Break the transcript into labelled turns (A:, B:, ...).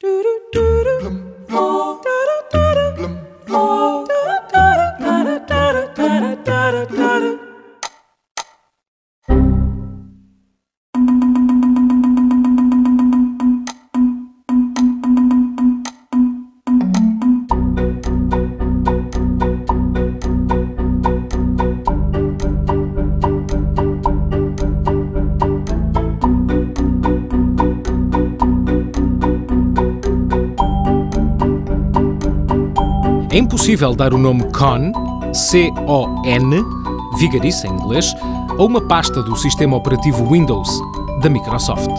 A: Do do do do. É impossível dar o nome CON, C-O-N, vigarice em inglês, a uma pasta do sistema operativo Windows da Microsoft.